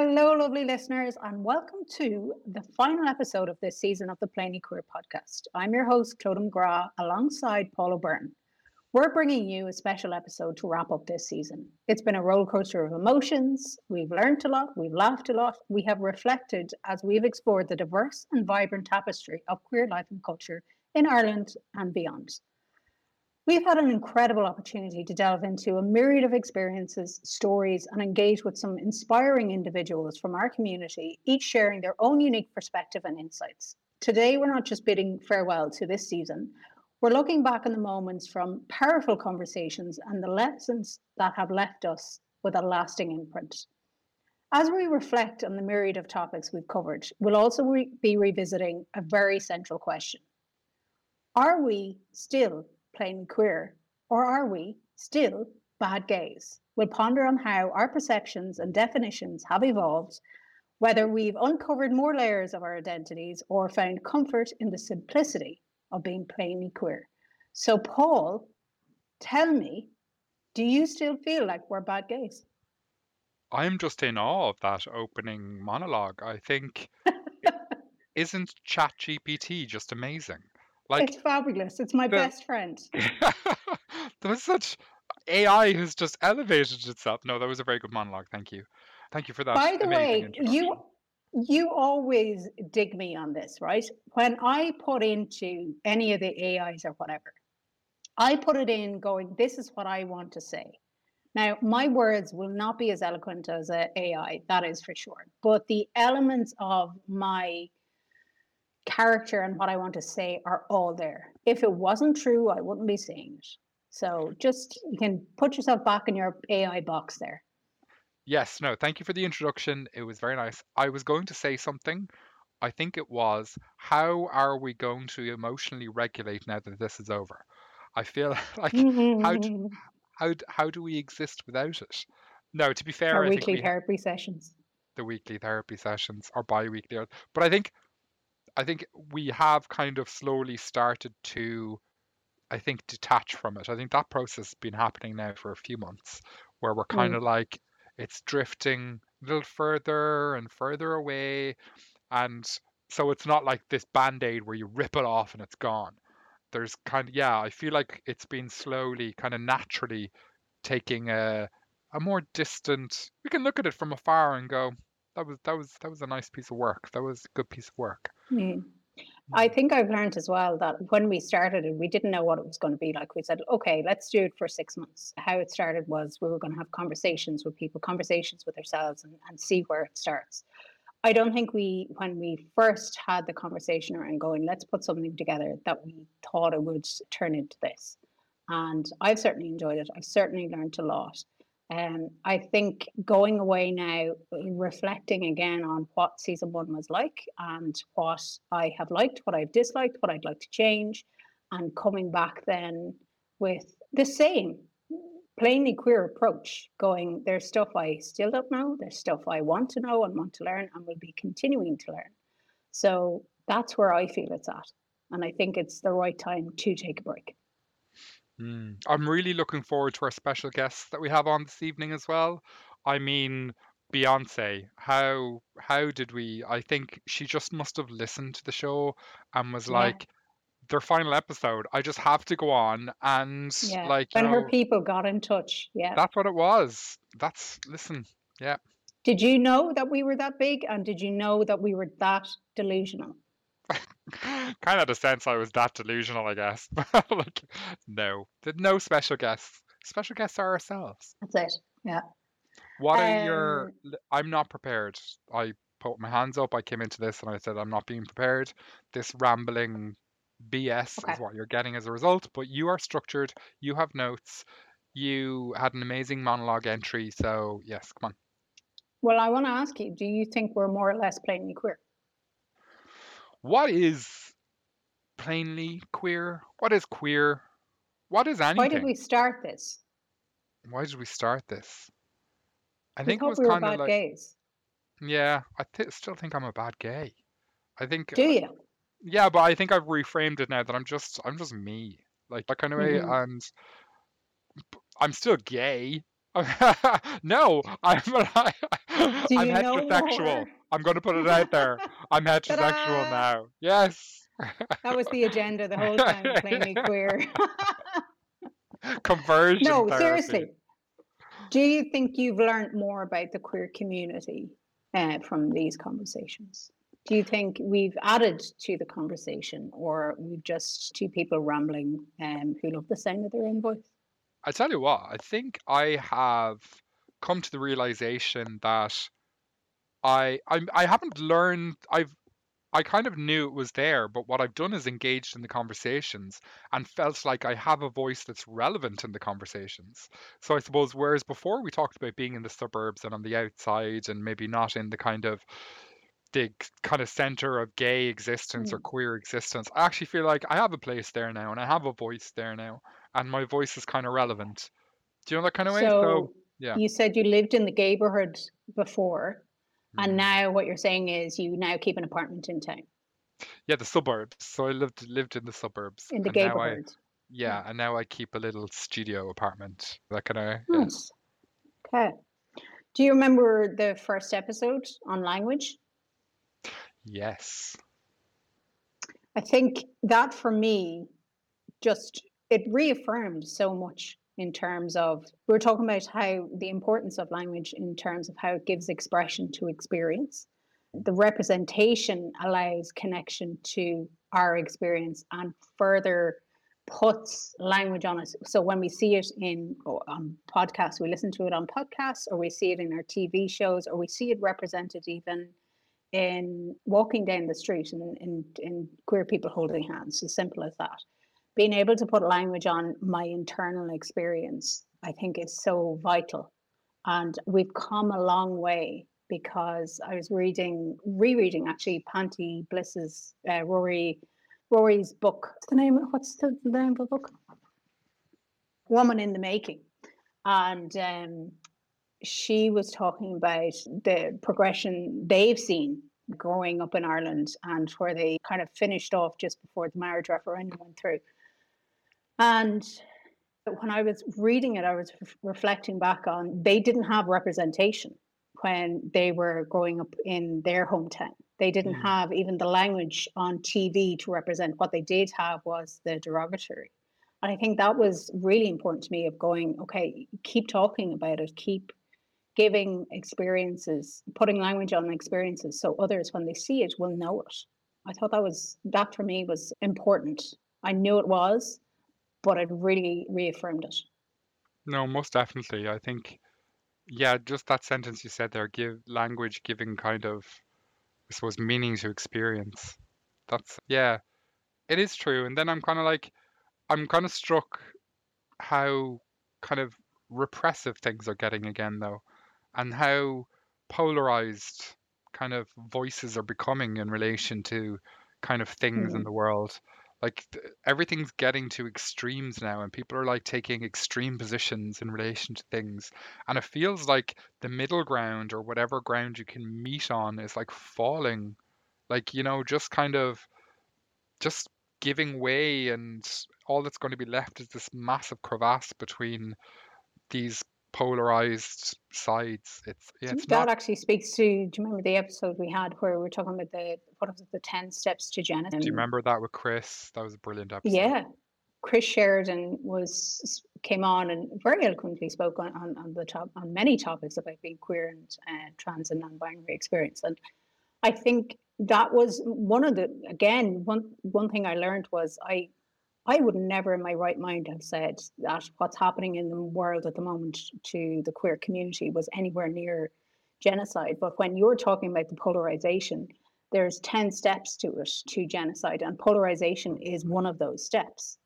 Hello, lovely listeners, and welcome to the final episode of this season of the Plainly Queer podcast. I'm your host, Clodagh McGrath, alongside Paula Byrne. We're bringing you a special episode to wrap up this season. It's been a roller coaster of emotions. We've learned a lot, we've laughed a lot, we have reflected as we've explored the diverse and vibrant tapestry of queer life and culture in Ireland and beyond. We've had an incredible opportunity to delve into a myriad of experiences, stories, and engage with some inspiring individuals from our community, each sharing their own unique perspective and insights. Today, we're not just bidding farewell to this season, we're looking back on the moments from powerful conversations and the lessons that have left us with a lasting imprint. As we reflect on the myriad of topics we've covered, we'll also re- be revisiting a very central question Are we still plain queer? Or are we still bad gays? We'll ponder on how our perceptions and definitions have evolved, whether we've uncovered more layers of our identities or found comfort in the simplicity of being plainly queer. So, Paul, tell me, do you still feel like we're bad gays? I'm just in awe of that opening monologue. I think isn't ChatGPT just amazing? Like it's fabulous. It's my the, best friend. there was such AI has just elevated itself. No, that was a very good monologue. Thank you. Thank you for that. By the way, you you always dig me on this, right? When I put into any of the AIs or whatever, I put it in going, this is what I want to say. Now, my words will not be as eloquent as an AI, that is for sure. But the elements of my character and what I want to say are all there. If it wasn't true, I wouldn't be saying it. So just you can put yourself back in your AI box there. Yes, no, thank you for the introduction. It was very nice. I was going to say something. I think it was how are we going to emotionally regulate now that this is over? I feel like how do, how how do we exist without it? No, to be fair, our I weekly we therapy sessions, the weekly therapy sessions, or bi-weekly, but I think I think we have kind of slowly started to, I think, detach from it. I think that process has been happening now for a few months, where we're kind mm. of like it's drifting a little further and further away, and so it's not like this band aid where you rip it off and it's gone. There's kind of yeah, I feel like it's been slowly, kind of naturally, taking a a more distant. We can look at it from afar and go, that was that was that was a nice piece of work. That was a good piece of work. Mm. I think I've learned as well that when we started it, we didn't know what it was going to be like. We said, okay, let's do it for six months. How it started was we were going to have conversations with people, conversations with ourselves, and, and see where it starts. I don't think we, when we first had the conversation around going, let's put something together, that we thought it would turn into this. And I've certainly enjoyed it. I've certainly learned a lot. Um, I think going away now, reflecting again on what season one was like and what I have liked, what I've disliked, what I'd like to change, and coming back then with the same plainly queer approach going there's stuff i still don't know there's stuff i want to know and want to learn and will be continuing to learn. So that's where i feel it's at and i think it's the right time to take a break Mm. I'm really looking forward to our special guests that we have on this evening as well. I mean, Beyonce, how how did we? I think she just must have listened to the show and was Yeah. like, their final episode. I just have to go on and Yeah. like you When her know, people got in touch. Yeah. that's what it was. That's listen, yeah. Did you know that we were that big? And did you know that we were that delusional? kind of the sense I was that delusional, I guess. like, no, did no special guests. Special guests are ourselves. That's it. Yeah. What are your? Um, I'm not prepared. I put my hands up. I came into this and I said I'm not being prepared. This rambling BS okay. is what you're getting as a result. But you are structured. You have notes. You had an amazing monologue entry. So yes, come on. Well, I want to ask you, do you think we're more or less plainly queer? What is plainly queer? What is queer? What is anything? Why did we start this? Why did we start this? I We think it was we kind of like, gays. yeah, I th- still think I'm a bad gay. I think, Do uh, you? yeah, but I think I've reframed it now that I'm just, I'm just me, like that kind of way, hmm and I'm still gay, no, I'm Do I'm heterosexual. I'm going to put it out there. I'm heterosexual Ta-da! now. Yes. That was the agenda the whole time, plainly queer. Conversion no, therapy. seriously. Do you think you've learned more about the queer community uh, from these conversations? Do you think we've added to the conversation, or we've just two people rambling um, who love the sound of their own voice? I tell you what, I think I have come to the realization that I I'm, I haven't learned. I've I kind of knew it was there, but what I've done is engaged in the conversations and felt like I have a voice that's relevant in the conversations. So I suppose whereas before we talked about being in the suburbs and on the outside and maybe not in the kind of the kind of center of gay existence or Mm. queer existence, I actually feel like I have a place there now and I have a voice there now and my voice is kind of relevant. Do you know that kind of way? So So yeah. you said you lived in the neighborhood before, and Mm. now what you're saying is you now keep an apartment in town, Yeah, the suburbs. So I lived lived in the suburbs in the and now I neighborhood. yeah, and now I keep a little studio apartment. That kind of yeah. Nice. Okay. Do you remember the first episode on language? Yes. I think that for me just it reaffirmed so much in terms of we were talking about how the importance of language in terms of how it gives expression to experience. The representation allows connection to our experience and further puts language on us. So when we see it in oh, on podcasts, we listen to it on podcasts, or we see it in our TV shows, or we see it represented even in walking down the street and in, in queer people holding hands, as simple as that. Being able to put language on my internal experience, I think, is so vital. And we've come a long way because I was reading, rereading actually, Panti Bliss's uh, Rory Rory's book. What's the name? What's the name of the book? Woman in the Making, and um, she was talking about the progression they've seen growing up in Ireland and where they kind of finished off just before the marriage referendum went through. And when I was reading it, I was ref- reflecting back on they didn't have representation when they were growing up in their hometown. They didn't Mm. have even the language on TV to represent. What they did have was the derogatory. And I think that was really important to me of going, okay, keep talking about it, keep giving experiences, putting language on experiences so others, when they see it, will know it. I thought that was, that for me was important. I knew it was, but it really reaffirmed it. No, most definitely. I think yeah, just that sentence you said there, give language giving kind of I suppose meaning to experience. That's yeah, it is true. And then I'm kind of like I'm kind of struck how kind of repressive things are getting again though and how polarized kind of voices are becoming in relation to kind of things in Mm. the world like th- everything's getting to extremes now and people are like taking extreme positions in relation to things and it feels like the middle ground or whatever ground you can meet on is like falling like you know just kind of just giving way and all that's going to be left is this massive crevasse between these polarized sides it's yeah it's That not actually speaks to, do you remember the episode we had where we were talking about the, what was it, the 10 steps to genocide? do you remember that with chris that was a brilliant episode Yeah. Chris Sheridan was came on and very eloquently spoke on, on, on the top on many topics about being queer and uh, trans and non-binary experience. And I think that was one of the again one one thing I learned was I I would never in my right mind have said that what's happening in the world at the moment to the queer community was anywhere near genocide. But when you're talking about the polarization, there's 10 steps to it to genocide, and polarization is one of those steps.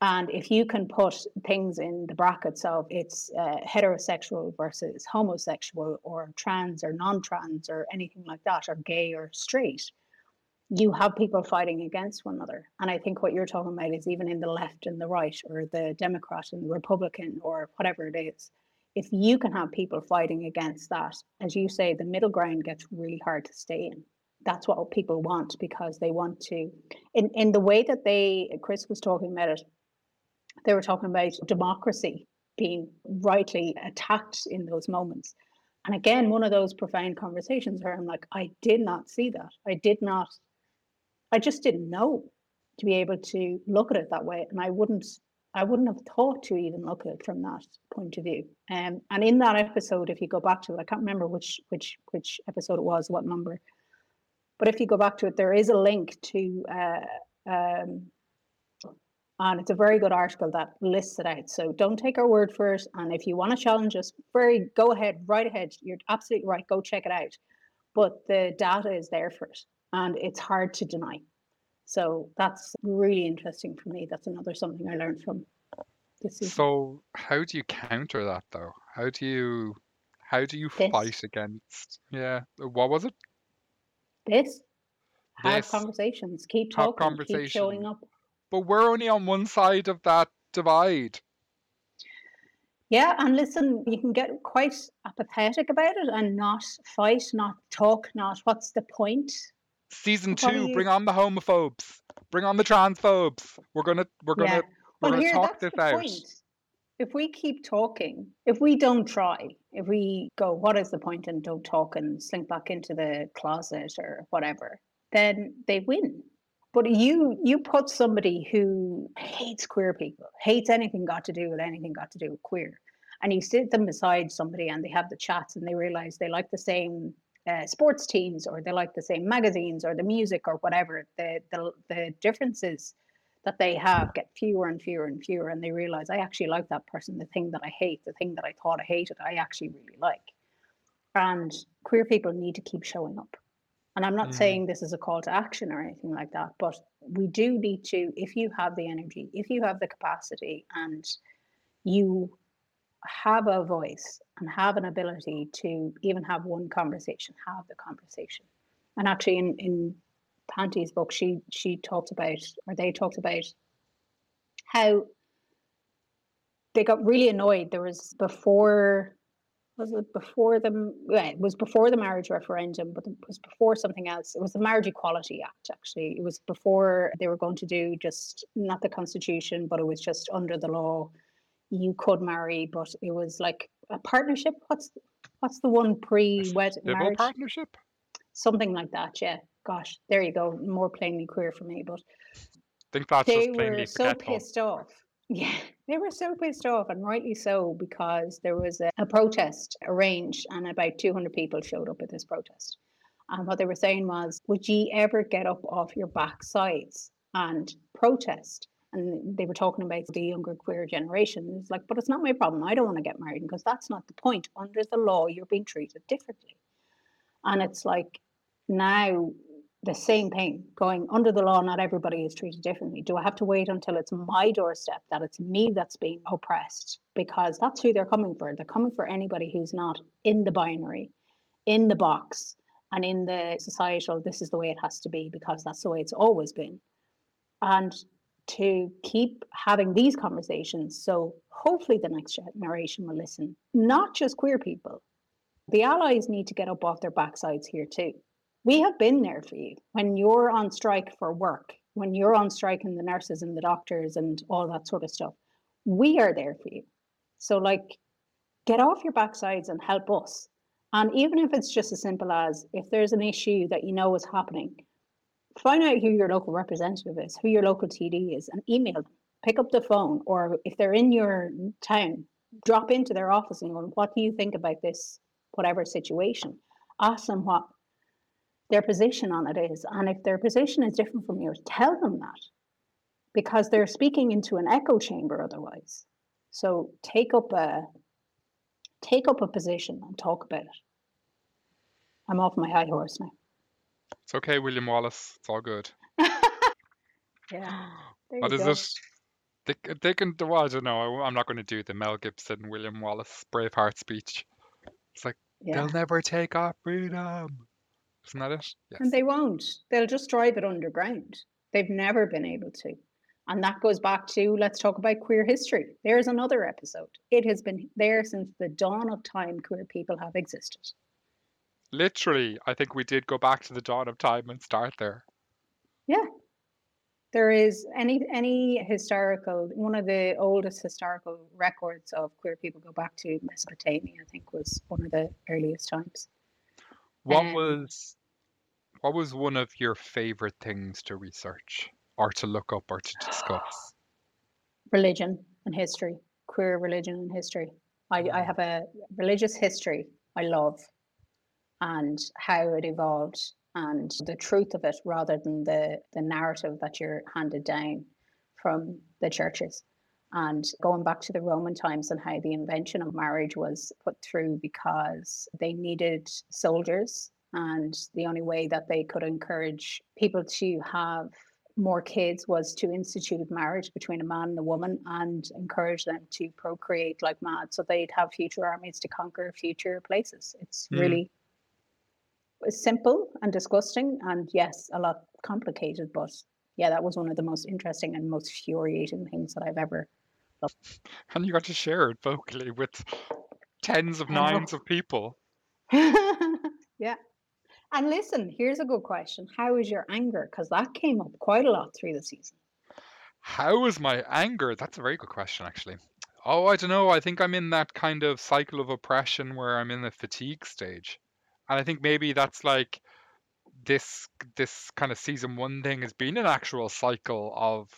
And if you can put things in the brackets of it's uh, heterosexual versus homosexual or trans or non trans or anything like that, or gay or straight, you have people fighting against one another. And I think what you're talking about is even in the left and the right, or the Democrat and the Republican, or whatever it is. If you can have people fighting against that, as you say, the middle ground gets really hard to stay in. That's what people want because they want to, in, in the way that they, Chris was talking about it, they were talking about democracy being rightly attacked in those moments. And again, one of those profound conversations where I'm like, I did not see that. I did not, I just didn't know to be able to look at it that way. And I wouldn't, I wouldn't have thought to even look at it from that point of view. Um, and in that episode, if you go back to it, I can't remember which which which episode it was, what number. But if you go back to it, there is a link to uh, um, and it's a very good article that lists it out. So don't take our word for it. And if you want to challenge us, very go ahead, right ahead. You're absolutely right. Go check it out. But the data is there for it, and it's hard to deny. So that's really interesting for me. That's another something I learned from this season. So how do you counter that though? How do you how do you This. fight against yeah, what was it? This have This. conversations, keep talking, keep showing up. But we're only on one side of that divide. Yeah, and listen, you can get quite apathetic about it and not fight, not talk, not what's the point? Season What two, you- bring on the homophobes. Bring on the transphobes. We're gonna we're gonna Yeah. we're Well, gonna here, talk this out. point. If we keep talking, if we don't try, if we go, what is the point, and don't talk and slink back into the closet or whatever, then they win. But you, you put somebody who hates queer people, hates anything got to do with anything got to do with queer, and you sit them beside somebody and they have the chats and they realize they like the same uh, sports teams or they like the same magazines or the music or whatever. The the the differences that they have get fewer and fewer and fewer and they realize I actually like that person. The thing that I hate, the thing that I thought I hated, I actually really like. And queer people need to keep showing up. And I'm not Mhm. saying this is a call to action or anything like that, but we do need to, if you have the energy, if you have the capacity and you have a voice and have an ability to even have one conversation, have the conversation. And actually in, in Panti's book, she she talked about, or they talked about how they got really annoyed. There was before, was it before the, yeah, it was before the marriage referendum, but it was before something else. It was the Marriage Equality Act, actually. It was before they were going to do just, not the constitution, but it was just under the law. You could marry, but it was like a partnership. What's what's the one pre-wed marriage? partnership? Something like that, yeah. Gosh, there you go. More plainly queer for me, but I think that's they were so pissed off. Yeah, they were so pissed off, and rightly so, because there was a, a protest arranged, and about 200 people showed up at this protest. And what they were saying was, Would ye ever get up off your backsides and protest? And they were talking about the younger queer generations like, but it's not my problem. I don't want to get married because that's not the point. Under the law, you're being treated differently. And it's like now the same thing going under the law not everybody is treated differently do i have to wait until it's my doorstep that it's me that's being oppressed because that's who they're coming for they're coming for anybody who's not in the binary in the box and in the societal this is the way it has to be because that's the way it's always been and to keep having these conversations so hopefully the next generation will listen not just queer people the allies need to get up off their backsides here too we have been there for you when you're on strike for work, when you're on strike and the nurses and the doctors and all that sort of stuff. We are there for you. So, like, get off your backsides and help us. And even if it's just as simple as if there's an issue that you know is happening, find out who your local representative is, who your local TD is, and email them. Pick up the phone, or if they're in your town, drop into their office and go, What do you think about this, whatever situation? Ask them what their position on it is. And if their position is different from yours, tell them that because they're speaking into an echo chamber otherwise. So take up a take up a position and talk about it. I'm off my high horse now. It's okay, William Wallace. It's all good. Yeah. What is go. it? They, c- they can do. I don't know. I, am not going to do the Mel Gibson, William Wallace Braveheart speech. It's like Yeah. they'll never take our freedom. Isn't that it? Yes. And they won't. They'll just drive it underground. They've never been able to. And that goes back to let's talk about queer history. There's another episode. It has been there since the dawn of time queer people have existed. Literally, I think we did go back to the dawn of time and start there. Yeah. there is any any historical one of the oldest historical records of queer people go back to Mesopotamia. I think was one of the earliest times. What Um, was what was one of your favorite things to research or to look up or to discuss? religion and history, queer religion and history. I, I Mm. have a religious history I love and how it evolved and the truth of it rather than the, the narrative that you're handed down from the churches. And going back to the Roman times and how the invention of marriage was put through because they needed soldiers. And the only way that they could encourage people to have more kids was to institute marriage between a man and a woman and encourage them to procreate like mad so they'd have future armies to conquer future places. It's Mm. really simple and disgusting and yes, a lot complicated, but yeah, that was one of the most interesting and most infuriating things that I've ever And you got to share it vocally with tens of nines of people. yeah. And listen, here's a good question. How is your anger? Because that came up quite a lot through the season. How is my anger? That's a very good question, actually. Oh, I don't know. I think I'm in that kind of cycle of oppression where I'm in the fatigue stage. And I think maybe that's like this this kind of season one thing has been an actual cycle of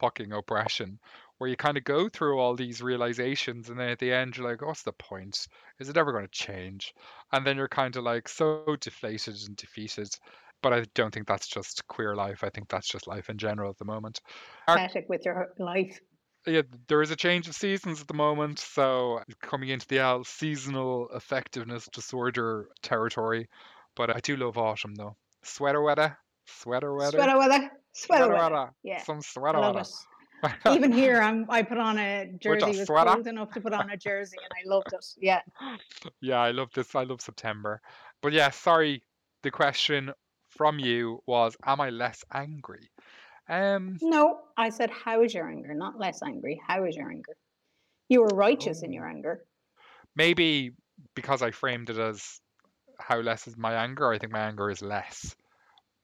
fucking oppression where you kind of go through all these realizations and then at the end you're like, what's the point? Is it ever going to change? And then you're kind of like so deflated and defeated. But I don't think that's just queer life. I think that's just life in general at the moment. Pathetic with your life. Yeah, there is a change of seasons at the moment, so coming into the L seasonal effectiveness disorder territory. But I do love autumn though. Sweater weather, sweater weather, Sweater weather. Sweater sweater weather. weather, Yeah. some sweater weather. Even here, I'm. I put on a jersey. It was sweater? cold enough to put on a jersey, and I loved it. Yeah. yeah, I love this. I love September. But yeah, sorry. The question from you was, am I less angry? Um, No, I said, how is your anger? Not less angry. How is your anger? You were righteous in Oh. your anger. maybe because I framed it as how less is my anger, I think my anger is less.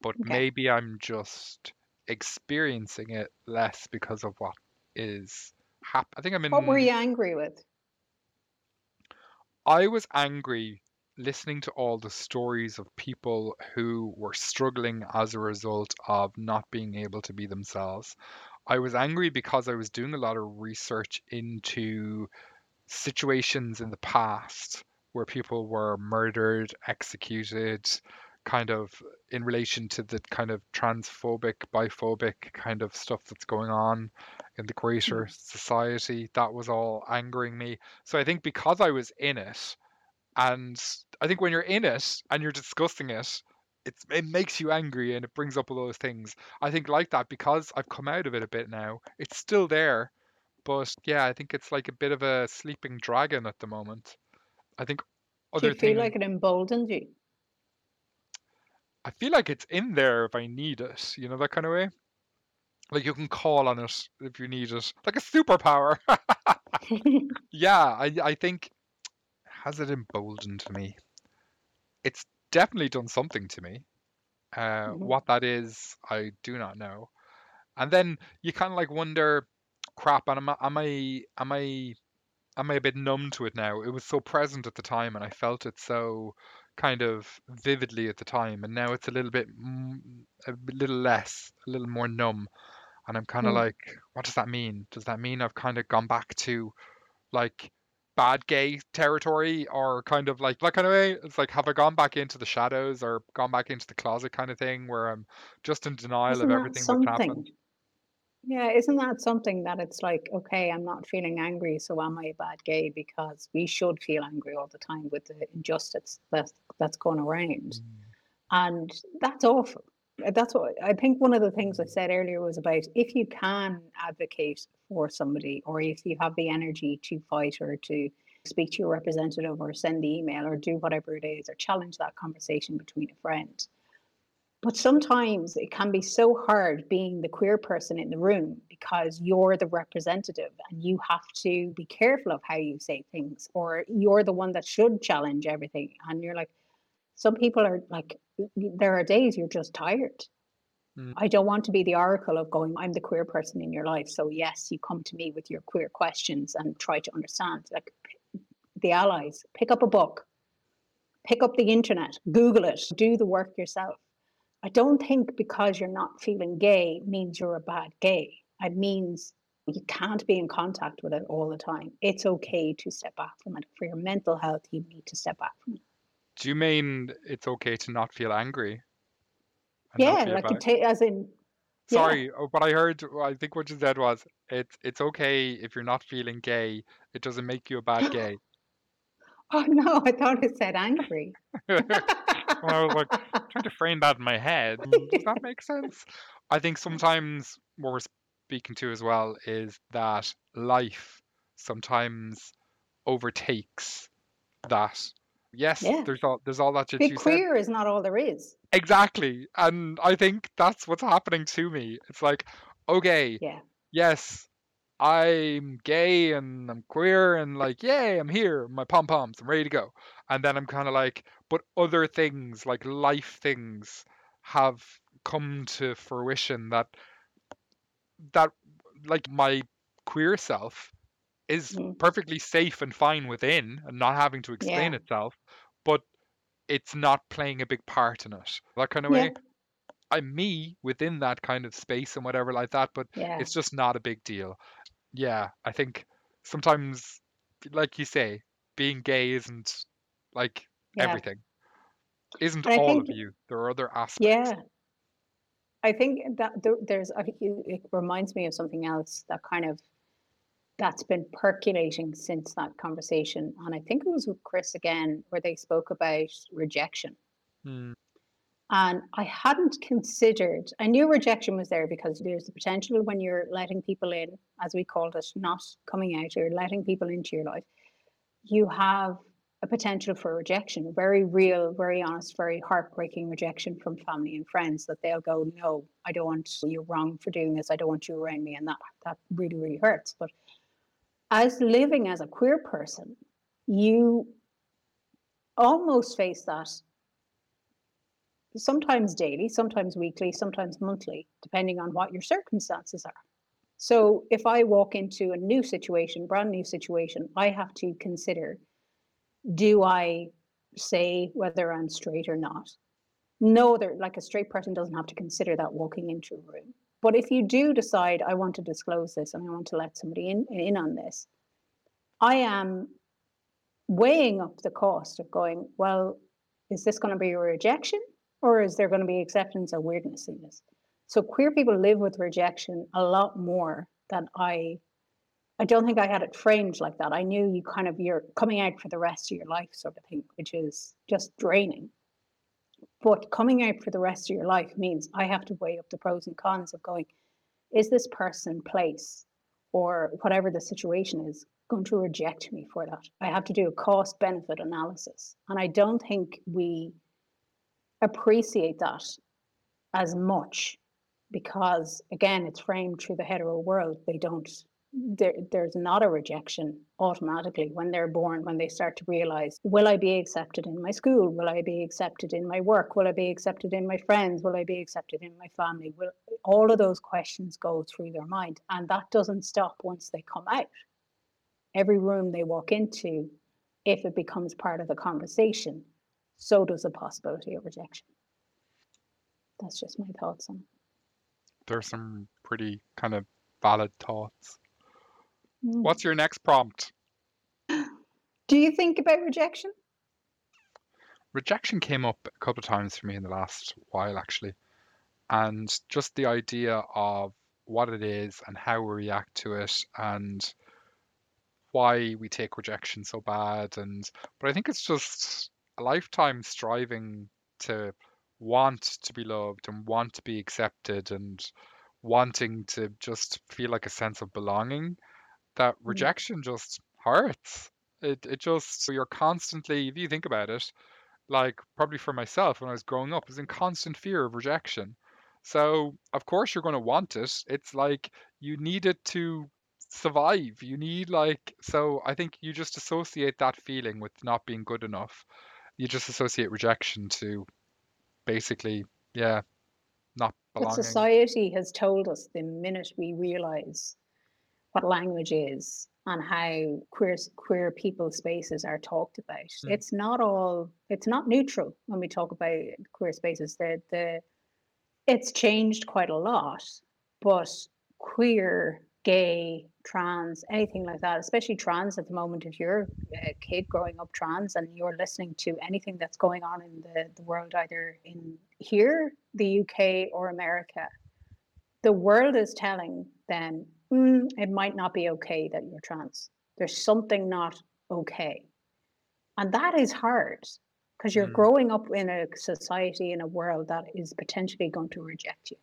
But Okay. maybe I'm just experiencing it less because of what is hap- I think I'm in What were you angry with? I was angry listening to all the stories of people who were struggling as a result of not being able to be themselves. I was angry because I was doing a lot of research into situations in the past where people were murdered, executed, kind of in relation to the kind of transphobic, biphobic kind of stuff that's going on in the greater mm. society. That was all angering me. So I think because I was in it, and I think when you're in it and you're discussing it, it's, it makes you angry and it brings up all those things. I think like that because I've come out of it a bit now, it's still there. But yeah, I think it's like a bit of a sleeping dragon at the moment. I think Do you feel things, like it emboldened you? I feel like it's in there if I need it, you know, that kind of way. Like you can call on it if you need it, like a superpower. yeah, I I think has it emboldened me? It's definitely done something to me. Uh, Mhm. what that is, I do not know. And then you kind of like wonder, crap, and am I, am I am I am I a bit numb to it now? It was so present at the time, and I felt it so kind of vividly at the time, and now it's a little bit a little less, a little more numb. And I'm kind of Mm. like, what does that mean? Does that mean I've kind of gone back to like bad gay territory or kind of like that kind of way? It's like, have I gone back into the shadows or gone back into the closet kind of thing where I'm just in denial Isn't of that everything that's happened? Yeah, isn't that something that it's like, okay, I'm not feeling angry, so am I a bad gay? Because we should feel angry all the time with the injustice that's that's going around. Mm. And that's awful. That's what I think one of the things I said earlier was about if you can advocate for somebody or if you have the energy to fight or to speak to your representative or send the email or do whatever it is or challenge that conversation between a friend. But sometimes it can be so hard being the queer person in the room because you're the representative and you have to be careful of how you say things, or you're the one that should challenge everything. And you're like, some people are like, there are days you're just tired. Mm. I don't want to be the oracle of going, I'm the queer person in your life. So, yes, you come to me with your queer questions and try to understand. Like the allies, pick up a book, pick up the internet, Google it, do the work yourself. I don't think because you're not feeling gay means you're a bad gay. It means you can't be in contact with it all the time. It's okay to step back from it. For your mental health, you need to step back from it. Do you mean it's okay to not feel angry? Yeah, feel like you bad? as in, yeah, Sorry, oh, but I heard. I think what you said was it's it's okay if you're not feeling gay. It doesn't make you a bad gay. oh no, I thought it said angry. Well, I was like trying to frame that in my head. Does that make sense? I think sometimes what we're speaking to as well is that life sometimes overtakes that. Yes, yeah, there's all there's all that shit be you said. queer is not all there is. Exactly. And I think that's what's happening to me. It's like, okay, Yeah, yes, I'm gay and I'm queer and like, yay, I'm here, my pom poms, I'm ready to go. And then I'm kind of like, but other things, like life things, have come to fruition that that like my queer self is mm, perfectly safe and fine within and not having to explain yeah, itself, but it's not playing a big part in it. That kind of yeah, way. I'm me within that kind of space and whatever like that, but yeah, it's just not a big deal. Yeah, I think sometimes, like you say, being gay isn't like yeah. everything, isn't all of you. There are other aspects. yeah, I think that there's, I think it reminds me of something else that kind of that's been percolating since that conversation. And I think it was with Chris again, where they spoke about rejection. Mm, And I hadn't considered, I knew rejection was there because there's the potential when you're letting people in, as we called it, not coming out, you're letting people into your life, you have a potential for rejection, very real, very honest, very heartbreaking rejection from family and friends that they'll go, No, I don't want you wrong for doing this. I don't want you around me. And that that really, really hurts. But as living as a queer person, you almost face that sometimes daily, sometimes weekly, sometimes monthly, depending on what your circumstances are. So if I walk into a new situation, brand new situation, I have to consider do I say whether I'm straight or not? No, there like a straight person doesn't have to consider that walking into a room. But if you do decide I want to disclose this and I want to let somebody in, in on this, I am weighing up the cost of going, well, is this going to be a rejection or is there going to be acceptance or weirdness in this? So queer people live with rejection a lot more than I I don't think I had it framed like that. I knew you kind of you're coming out for the rest of your life sort of thing, which is just draining. But coming out for the rest of your life means I have to weigh up the pros and cons of going, is this person, place, or whatever the situation is, going to reject me for that? I have to do a cost benefit analysis. And I don't think we appreciate that as much because, again, it's framed through the hetero world. They don't, there, there's not a rejection automatically when they're born, when they start to realize, will I be accepted in my school? Will I be accepted in my work? Will I be accepted in my friends? Will I be accepted in my family? Will, all of those questions go through their mind. And that doesn't stop once they come out. Every room they walk into, if it becomes part of the conversation, so does the possibility of rejection. That's just my thoughts on there's some pretty kind of valid thoughts. Mm. What's your next prompt? Do you think about rejection? Rejection came up a couple of times for me in the last while, actually. And just the idea of what it is and how we react to it and why we take rejection so bad. And but I think it's just a lifetime striving to want to be loved and want to be accepted and wanting to just feel like a sense of belonging that Mm. rejection just hurts. It it just so you're constantly, if you think about it, like probably for myself when I was growing up, I was in constant fear of rejection. So of course you're going to want it. It's like you need it to survive. You need like so I think you just associate that feeling with not being good enough. You just associate rejection to basically, yeah, not But society has told us the minute we realize what language is and how queer queer people spaces are talked about. Mm. It's not all it's not neutral when we talk about queer spaces. The the it's changed quite a lot, but queer, gay, trans, anything like that, especially trans at the moment, if you're a kid growing up trans and you're listening to anything that's going on in the, the world, either in here, the UK, or America, the world is telling them mm, it might not be okay that you're trans. There's something not okay. And that is hard because you're Mm. growing up in a society, in a world that is potentially going to reject you.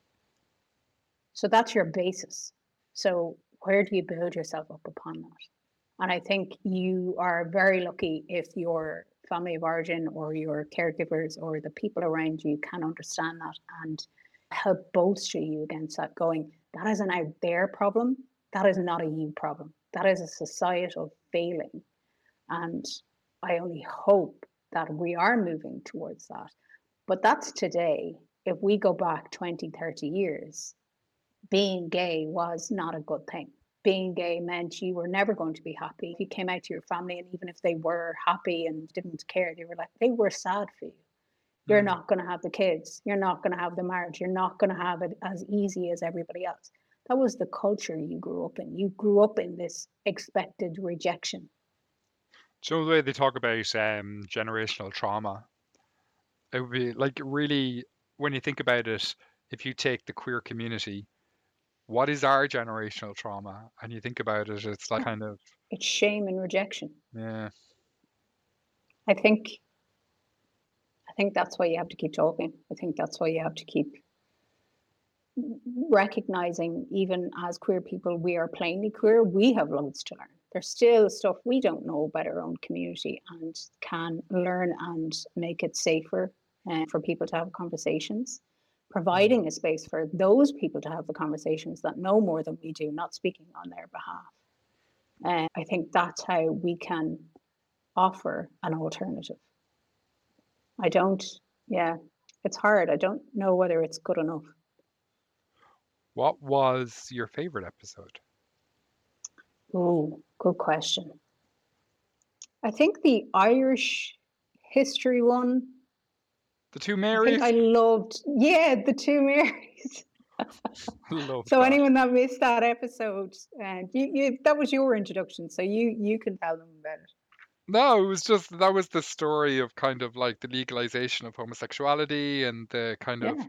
So that's your basis. So where do you build yourself up upon that? And I think you are very lucky if your family of origin or your caregivers or the people around you can understand that and help bolster you against that going, that is an out there problem. That is not a you problem. That is a societal failing. And I only hope that we are moving towards that. But that's today. If we go back 20, 30 years, being gay was not a good thing. Being gay meant you were never going to be happy. If you came out to your family, and even if they were happy and didn't care, they were like, they were sad for you. You're Mm. not going to have the kids. You're not going to have the marriage. You're not going to have it as easy as everybody else. That was the culture you grew up in. You grew up in this expected rejection. so the way they talk about um, generational trauma? It would be like really, when you think about it, if you take the queer community, what is our generational trauma? And you think about it, it's like Yeah. kind of, It's shame and rejection. yeah, I think think that's why you have to keep talking. I think that's why you have to keep recognizing even as queer people we are plainly queer, we have loads to learn. There's still stuff we don't know about our own community and can learn and make it safer uh, for people to have conversations. Providing a space for those people to have the conversations that know more than we do, not speaking on their behalf. Uh, I think that's how we can offer an alternative. I don't, yeah, it's hard. I don't know whether it's good enough. what was your favorite episode? Oh, good question. I think the Irish history one. The two I Marys? think I loved, yeah, the two Marys. So that. anyone that missed that episode, and you, you, that was your introduction, so you you can tell them about it. No, it was just that was the story of kind of like the legalization of homosexuality and the kind of Yeah,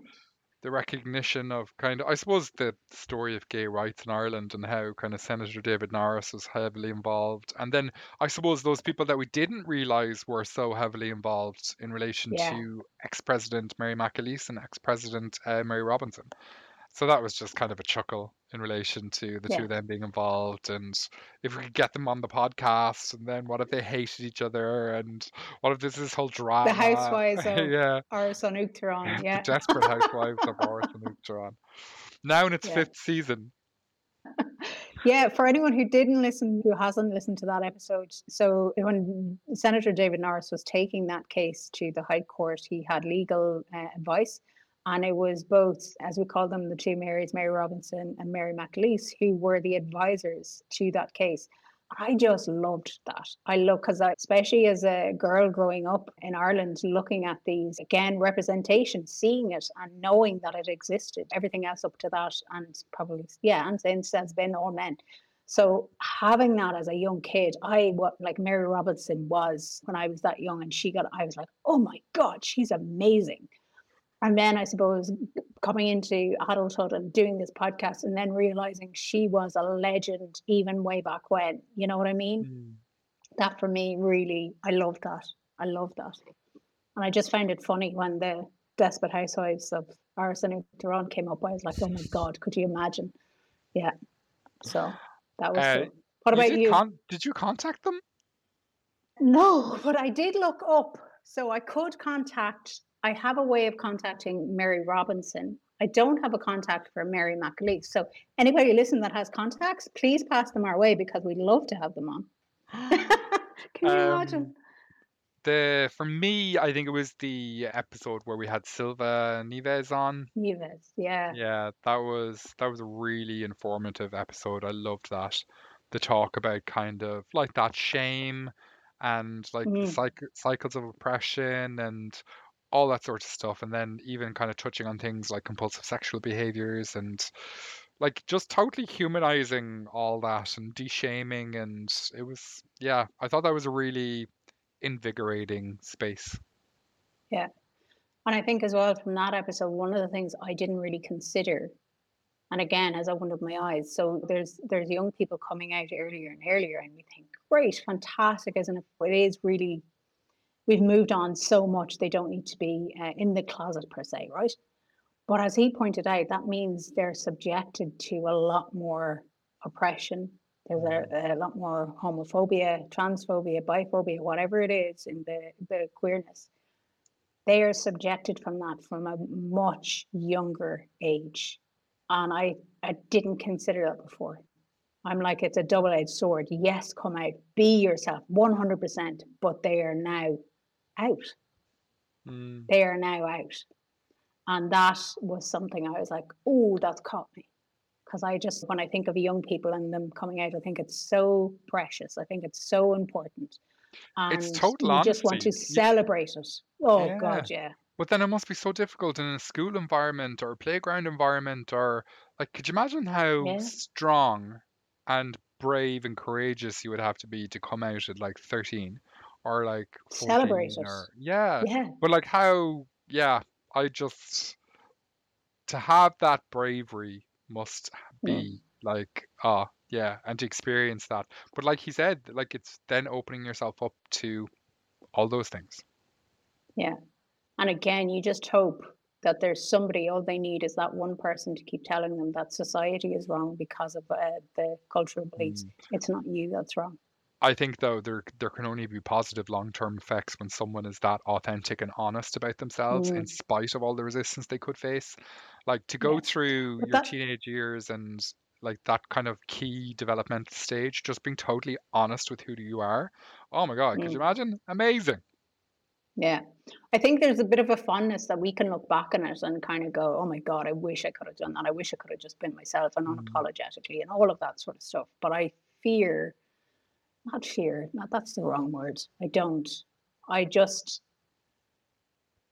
the recognition of kind of I suppose the story of gay rights in Ireland and how kind of Senator David Norris was heavily involved. And then I suppose those people that we didn't realize were so heavily involved in relation yeah, to ex-president Mary McAleese and ex-president uh, Mary Robinson. So that was just kind of a chuckle in relation to the two of them being involved and if we could get them on the podcast and then what if they hated each other and what if there's this whole drama? The Housewives of yeah. Áras an Uachtaráin, the yeah, desperate housewives of Áras an Uachtaráin. now in its yeah. fifth season. Yeah, for anyone who didn't listen, who hasn't listened to that episode, so when Senator David Norris was taking that case to the High Court, he had legal uh, advice, and it was both, as we call them, the two Marys, Mary Robinson and Mary McAleese, who were the advisors to that case. I just loved that. I love because, especially as a girl growing up in Ireland, looking at these again representation, seeing it and knowing that it existed. Everything else up to that, and probably yeah, and since has been all men. So having that as a young kid, I what like Mary Robinson was when I was that young, and she got. I was like, oh my god, she's amazing. And then I suppose coming into adulthood and doing this podcast and then realizing she was a legend even way back when. You know what I mean? Mm. That for me really I love that. I love that. And I just found it funny when the Desperate Housewives of Arson Duran came up. I was like, oh my God, could you imagine? Yeah. So that was Uh. What you about did you? con- did you contact them No, but I did look up. So I could contact, I have a way of contacting Mary Robinson. I don't have a contact for Mary McAleese. So anybody listen that has contacts, please pass them our way because we'd love to have them on. Can you Um, imagine? the for me, I think it was the episode where we had Silva Neves on. Neves, yeah. Yeah, that was that was a really informative episode. I loved that. The talk about kind of like that shame and like the Mm, cyc cycles of oppression and all that sort of stuff. And then even kind of touching on things like compulsive sexual behaviors and like just totally humanizing all that and de-shaming and it was yeah, I thought that was a really invigorating space. yeah. And I think as well from that episode, one of the things I didn't really consider, and again has opened up my eyes. So there's there's young people coming out earlier and earlier, and we think, great, fantastic, isn't it? It is really we've moved on so much they don't need to be uh, in the closet per se, right? But as he pointed out, that means they're subjected to a lot more oppression. There's a, a lot more homophobia, transphobia, biphobia, whatever it is in the, the queerness. They are subjected from that from a much younger age. And I, I didn't consider that before. I'm like, it's a double edged sword. Yes, come out, be yourself 100%, but they are now out. Mm. They are now out. And that was something I was like, oh, that's caught me. Because I just, when I think of young people and them coming out, I think it's so precious. I think it's so important. It's And total you just want to celebrate it. Oh, yeah. God, yeah. But then it must be so difficult in a school environment or playground environment or like could you imagine how Yeah. strong and brave and courageous you would have to be to come out at like 13 or like Celebrate 14 or yeah. Yeah. But like how yeah, I just to have that bravery must be like ah yeah and to experience that. But like he said, like it's then opening yourself up to all those things. Yeah. And again, you just hope that there's somebody, all they need is that one person to keep telling them that society is wrong because of uh, the cultural beliefs. Mm. It's not you that's wrong. I think though there there can only be positive long term effects when someone is that authentic and honest about themselves in Mm. spite of all the resistance they could face. Like to go Yeah. through But your that, teenage years and like that kind of key developmental stage, just being totally honest with who you are. Oh my God, could you mm, imagine? Amazing. yeah. I think there's a bit of a fondness that we can look back on it and kind of go, oh my God, I wish I could have done that. I wish I could have just been myself and Mm. unapologetically and all of that sort of stuff. But I fear, not fear, not that's the wrong word. I don't. I just,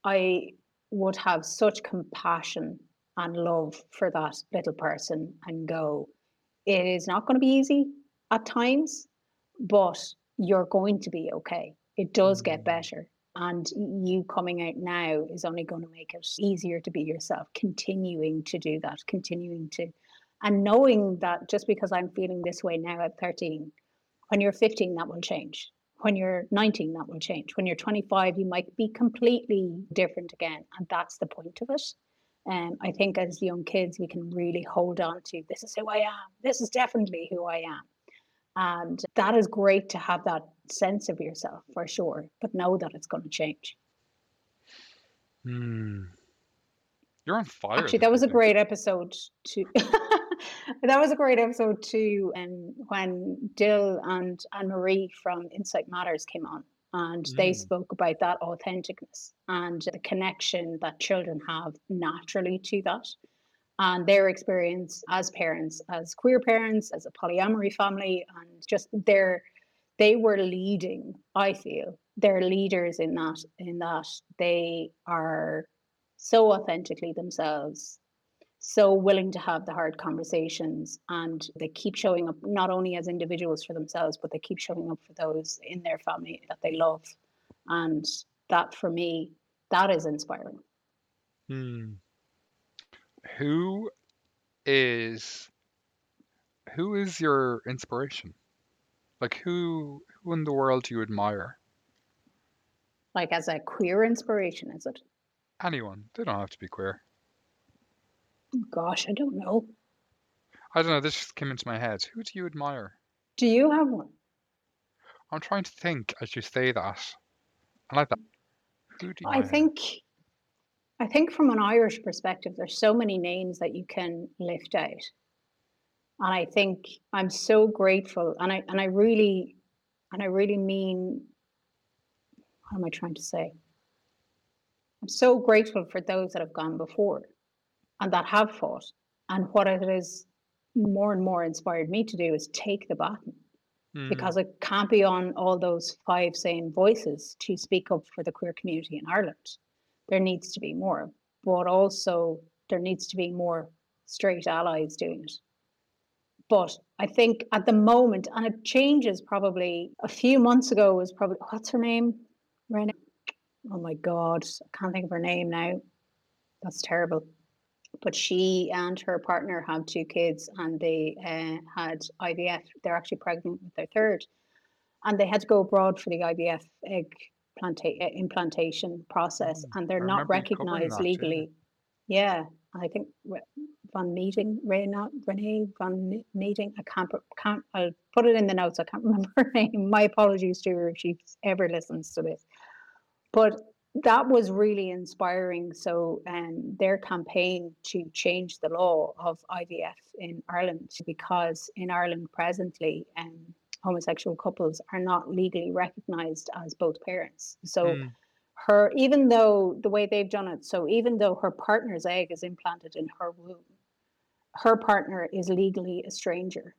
I would have such compassion and love for that little person and go, it is not going to be easy at times, but you're going to be okay. It does get Mm. better. And you coming out now is only going to make it easier to be yourself, continuing to do that, continuing to, and knowing that just because I'm feeling this way now at 13, when you're 15, that will change. When you're 19, that will change. When you're 25, you might be completely different again. And that's the point of it. Um, I think as young kids, we can really hold on to this is who I am. This is definitely who I am. And that is great to have that sense of yourself for sure, but know that it's going to change. Hmm. You're on fire Actually, that was a great episode to that was a great episode too. And when Dill and Anne Marie from Insight Matters came on, and they Mm. spoke about that authenticness and the connection that children have naturally to that, and their experience as parents, as queer parents, as a polyamory family, and just their they were leading. I feel they're leaders in that. In that they are so authentically themselves, so willing to have the hard conversations, and they keep showing up not only as individuals for themselves, but they keep showing up for those in their family that they love. And that for me, that is inspiring. Hmm. Who is who is your inspiration? Like who who in the world do you admire? Like as a queer inspiration, is it? Anyone. They don't have to be queer. Gosh, I don't know. I don't know, this just came into my head. Who do you admire? Do you have one? I'm trying to think as you say that. I like that. Who do you I admire? think I think from an Irish perspective, there's so many names that you can lift out. And I think I'm so grateful and I and I really and I really mean what am I trying to say? I'm so grateful for those that have gone before and that have fought. And what it has more and more inspired me to do is take the baton Mm. because it can't be on all those five same voices to speak up for the queer community in Ireland. There needs to be more, but also there needs to be more straight allies doing it. But I think at the moment, and it changes probably a few months ago, was probably what's her name? Ranae. Oh my God, I can't think of her name now. That's terrible. But she and her partner have two kids and they uh, had IVF. They're actually pregnant with their third. And they had to go abroad for the IVF egg planta- uh, implantation process. Mm, And they're I not remember you covering recognized that, yeah. legally. Yeah. I think von Meding, Ranae, Ranae von Meding. I can't, can't, I'll put it in the notes. I can't remember her name. My apologies to her if she ever listens to this. But that was really inspiring. So, um, their campaign to change the law of IVF in Ireland, because in Ireland presently, um, homosexual couples are not legally recognised as both parents. So, Mm. her, even though the way they've done it, so even though her partner's egg is implanted in her womb, her partner is legally a stranger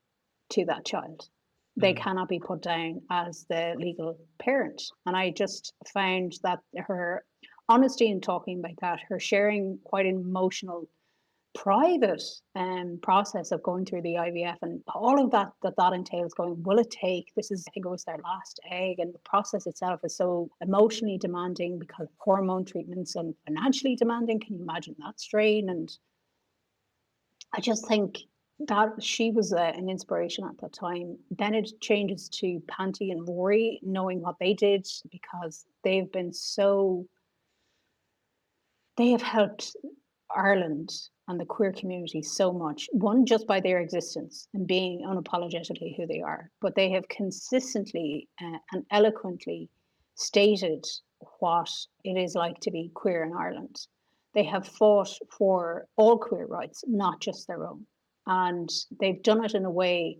to that child. They Mm. cannot be put down as the legal parent. And I just found that her honesty in talking about that, her sharing quite an emotional, private um, process of going through the IVF and all of that that that entails going, will it take? This is, I think it was their last egg. And the process itself is so emotionally demanding because hormone treatments and financially demanding. Can you imagine that strain? And I just think that she was an inspiration at that time. Then it changes to Panti and Rory, knowing what they did because they've been so. They have helped Ireland and the queer community so much. One, just by their existence and being unapologetically who they are, but they have consistently uh, and eloquently stated what it is like to be queer in Ireland. They have fought for all queer rights, not just their own. And they've done it in a way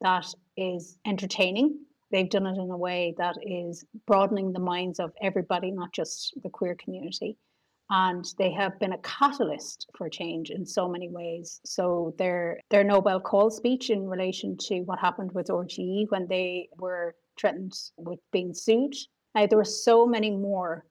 that is entertaining. They've done it in a way that is broadening the minds of everybody, not just the queer community. And they have been a catalyst for change in so many ways. So their their Noble Call speech in relation to what happened with RTE when they were threatened with being sued. Now there were so many more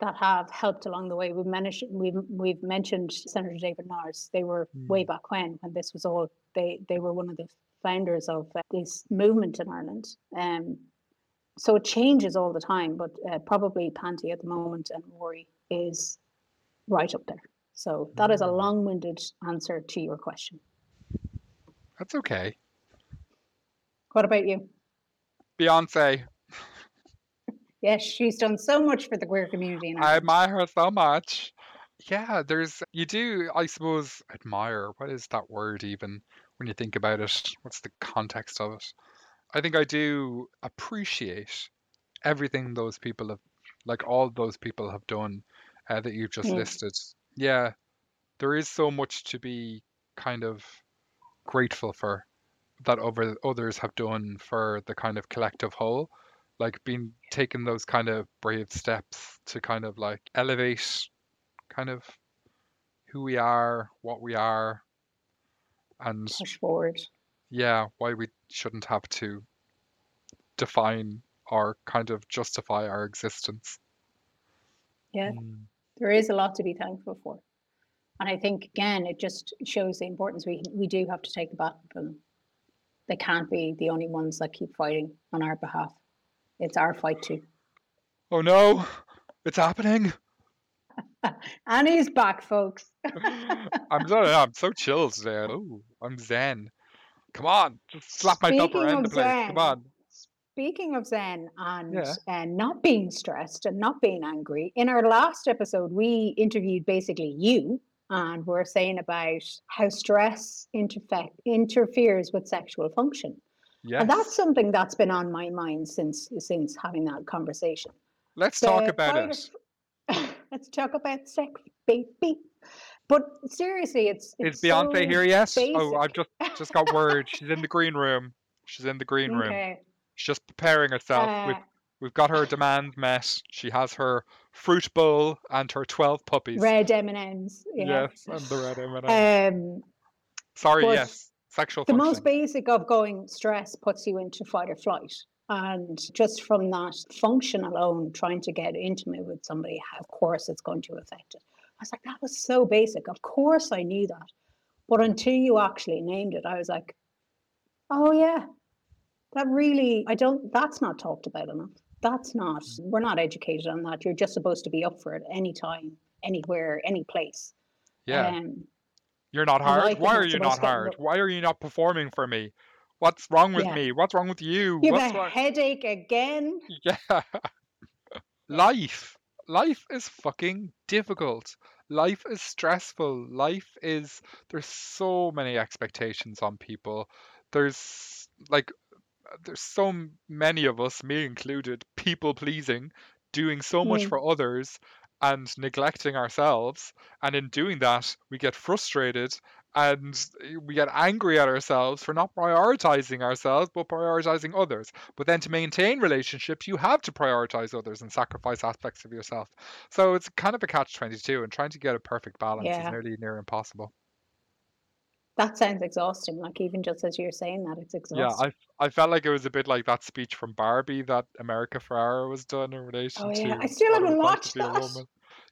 that have helped along the way. We've mentioned we've we've mentioned Senator David Norris. They were way Mm. back when when this was all they they were one of the founders of uh, this movement in Ireland. Um, so it changes all the time, but uh, probably Panti at the moment and Rory is right up there. So that is a Mm. long-winded answer to your question. That's okay. What about you? Beyonce, Yes, she's done so much for the queer community in I Ireland. admire her so much. Yeah, there's you do, I suppose, admire. What is that word even when you think about it? What's the context of it? I think I do appreciate everything those people have, like all those people have done uh, that you've just Mm. listed. Yeah, there is so much to be kind of grateful for that over others have done for the kind of collective whole like being taking those kind of brave steps to kind of like elevate kind of who we are what we are and Push forward. yeah why we shouldn't have to define or kind of justify our existence Yeah. Mm. there is a lot to be thankful for. And I think again, it just shows the importance we we do have to take the baton from them. They can't be the only ones that keep fighting on our behalf. It's our fight too. oh no it's happening Annie's back, folks. i'm so i'm so chilled today oh i'm zen come on just slap Speaking around the place zen, come on Speaking of Zen and Yeah. and not being stressed and not being angry, in our last episode, we interviewed basically you, and we're saying about how stress interfe- interferes with sexual function. Yes And that's something that's been on my mind since since having that conversation. let's talk about it of- Let's talk about sex, baby. But seriously, it's, Is it's Beyonce so here yet? Oh, I've just just got word. She's in the green room. She's in the green room. Okay. She's just preparing herself Uh, We've got her demand met. She has her fruit bowl and her twelve puppies. Red M and M's. Yeah. Yes, and the red M and M's. Um, Sorry, yes, the most basic of going stress puts you into fight or flight. And just from that function alone, trying to get intimate with somebody, of course it's going to affect it. I was like, that was so basic. Of course I knew that. But until you actually named it, I was like, oh yeah, that really, I don't, that's not talked about enough. That's not, we're not educated on that. You're just supposed to be up for it anytime, anywhere, any place. yeah, Um, you're not hard. like Why are you not hard? up. Why are you not performing for me? What's wrong with Yeah. me? What's wrong with you? you What's have a wrong? headache again. Yeah. Life. Life is fucking difficult. Life is stressful. Life is there's so many expectations on people. There's like there's so many of us, me included, people pleasing, doing so much Mm. for others and neglecting ourselves. And in doing that, we get frustrated and uh, we get angry at ourselves for not prioritizing ourselves, but prioritizing others. But then to maintain relationships, you have to prioritize others and sacrifice aspects of yourself. So it's kind of a catch 22, and trying to get a perfect balance is nearly near impossible. That sounds exhausting. Like even just as you're saying that, it's exhausting. Yeah, exhausting. I I felt like it was a bit like that speech from Barbie that America Ferrera was done in relation to Oh yeah, I to still what it haven't was like watched be a that. woman.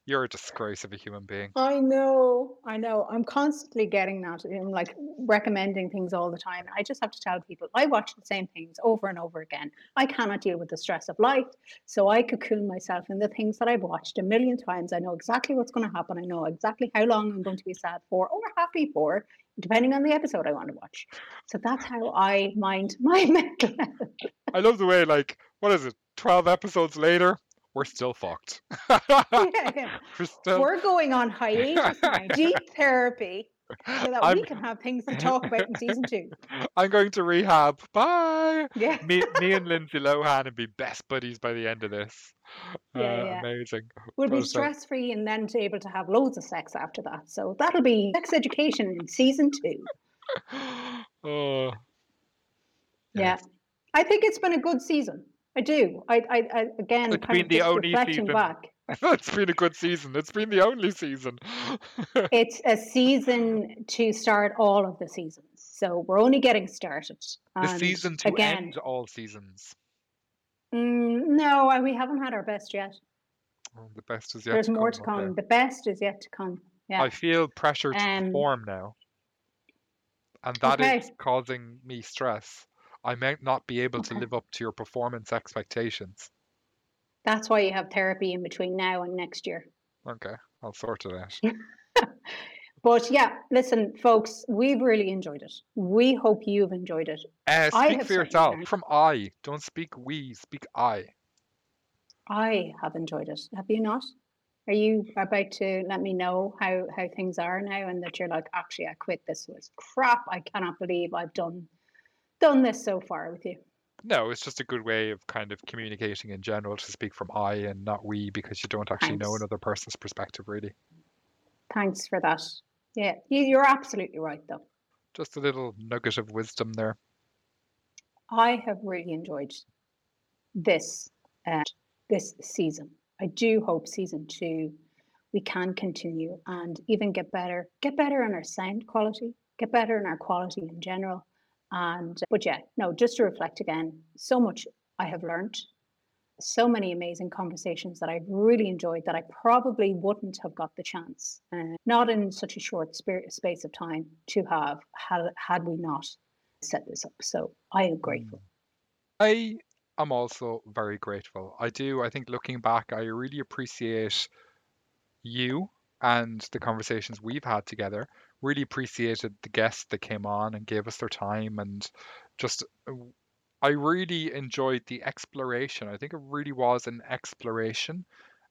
You're a disgrace of a human being. I know, I know. I'm constantly getting that. I'm like recommending things all the time. I just have to tell people I watch the same things over and over again. I cannot deal with the stress of life, so I cocoon myself in the things that I've watched a million times. I know exactly what's going to happen. I know exactly how long I'm going to be sad for or happy for, depending on the episode I want to watch. So that's how I mind my mental health. I love the way like what is it? Twelve episodes later, we're still fucked. yeah, yeah. we're still. We're going on hiatus now, deep therapy, so that I'm we can have things to talk about in season two. I'm going to rehab. Bye. Yeah. Me, me and Lindsay Lohan would be best buddies by the end of this. Yeah, Uh, yeah. Amazing. We'll be stress free and then to able to have loads of sex after that. So that'll be sex education in season two. oh, Yeah. I think it's been a good season. I do. I, I, I again, It's kind been of the only season. back. it's been a good season. It's been the only season. It's a season to start all of the seasons. So we're only getting started. the season to again, end all seasons. mm, no, we haven't had our best yet. Oh, the best is yet There's to more come. to out there. come. The best is yet to come. Yeah. I feel pressure to Um, perform now. And that is Okay. causing me stress. I might not be able to live up to your performance expectations. That's why you have therapy in between now and next year. Okay, I'll sort it out. But yeah, listen, folks, we've really enjoyed it. We hope you've enjoyed it. Uh, I speak for yourself. From I. Don't speak we, speak I. I have enjoyed it. Have you not? Are you about to let me know how how things are now and that you're like, actually, I quit. This was crap. I cannot believe I've done done this so far with you. No, it's just a good way of kind of communicating in general to speak from I and not we because you don't actually know another person's perspective, really. Thanks for that. Yeah, you, you're absolutely right, though. Just a little nugget of wisdom there. I have really enjoyed this uh, this season. I do hope season two we can continue and even get better, get better in our sound quality, get better in our quality in general. And but yeah, no, just to reflect again, so much I have learned, so many amazing conversations that I've really enjoyed that I probably wouldn't have got the chance, uh, not in such a short spirit, space of time, to have had had we not set this up. So I am grateful. I am also very grateful. I do. I think looking back, I really appreciate you and the conversations we've had together. Really appreciated the guests that came on and gave us their time and just I really enjoyed the exploration. I think it really was an exploration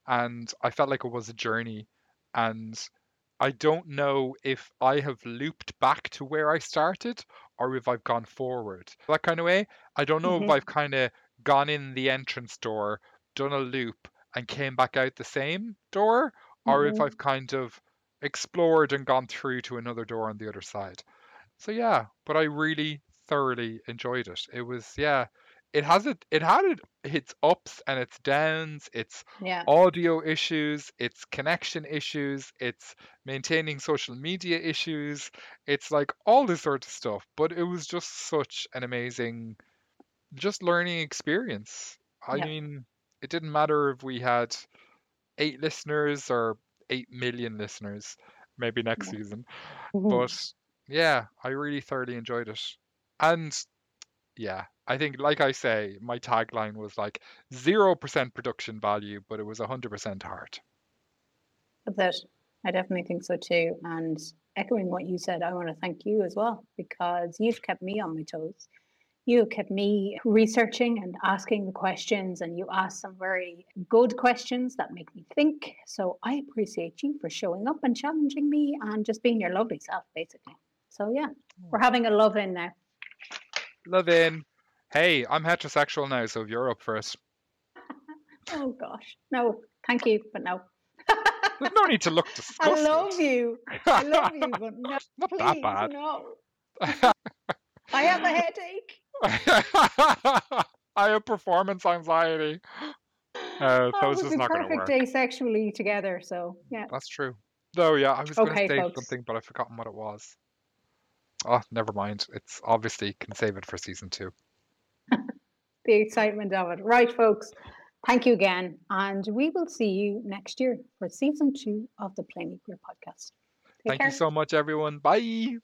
and I felt like it was a journey and I don't know if I have looped back to where I started or if I've gone forward. That kind of way. I don't know if Mhm. I've kind of gone in the entrance door, done a loop, and came back out the same door, or if Mhm. I've kind of explored and gone through to another door on the other side. So yeah, but I really thoroughly enjoyed it. It was yeah, it has it it had it its ups and its downs its Yeah. audio issues its connection issues its maintaining social media issues it's like all this sort of stuff but it was just such an amazing just learning experience i Yeah. mean it didn't matter if we had eight listeners or eight million listeners maybe next Yeah. season but yeah, I really thoroughly enjoyed it. And yeah, I think, like I say, my tagline was like 0% production value, but it was 100% heart. That's it. I definitely think so too. And echoing what you said, I want to thank you as well because you've kept me on my toes. You kept me researching and asking the questions, and you asked some very good questions that make me think. So I appreciate you for showing up and challenging me and just being your lovely self, basically. So yeah, we're mm. having a love in now. Love in. Hey, I'm heterosexual now, so if you're up for it, Oh gosh, no, thank you, but no. there's no need to look I love you. I love you, but no, Not please, that bad. no. I have a headache. I have performance anxiety. Uh, so Oh, would just not going to perfect work. day sexually together. So yeah, That's true. No, yeah, I was going to say folks. something, but I've forgotten what it was. Oh, never mind. It's obviously can save it for season two. the excitement of it. Right, folks. Thank you again, and we will see you next year for season two of the Plainly Queer podcast. Take Thank care. you so much, everyone. Bye.